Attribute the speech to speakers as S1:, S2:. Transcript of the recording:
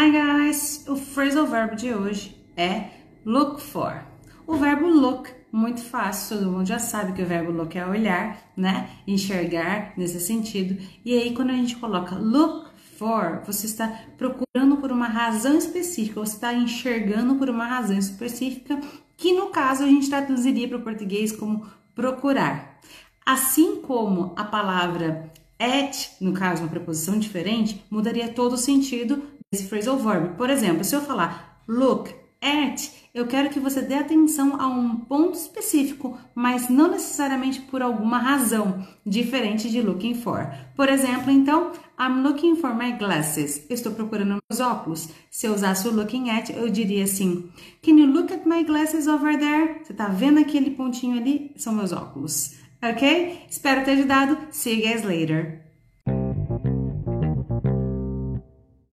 S1: Hi guys! O phrasal verb de hoje é look for. O verbo look, muito fácil, todo mundo já sabe que o verbo look é olhar, né? Enxergar nesse sentido. E aí, quando a gente coloca look for, você está procurando por uma razão específica, você está enxergando por uma razão específica, que no caso a gente traduziria para o português como procurar. Assim como a palavra at, no caso, uma preposição diferente, mudaria todo o sentido desse phrasal verb. Por exemplo, se eu falar look at, eu quero que você dê atenção a um ponto específico, mas não necessariamente por alguma razão, diferente de looking for. Por exemplo, então, I'm looking for my glasses. Estou procurando meus óculos. Se eu usasse o looking at, eu diria assim: Can you look at my glasses over there? Você está vendo aquele pontinho ali? São meus óculos. Ok? Espero ter ajudado. See you guys later.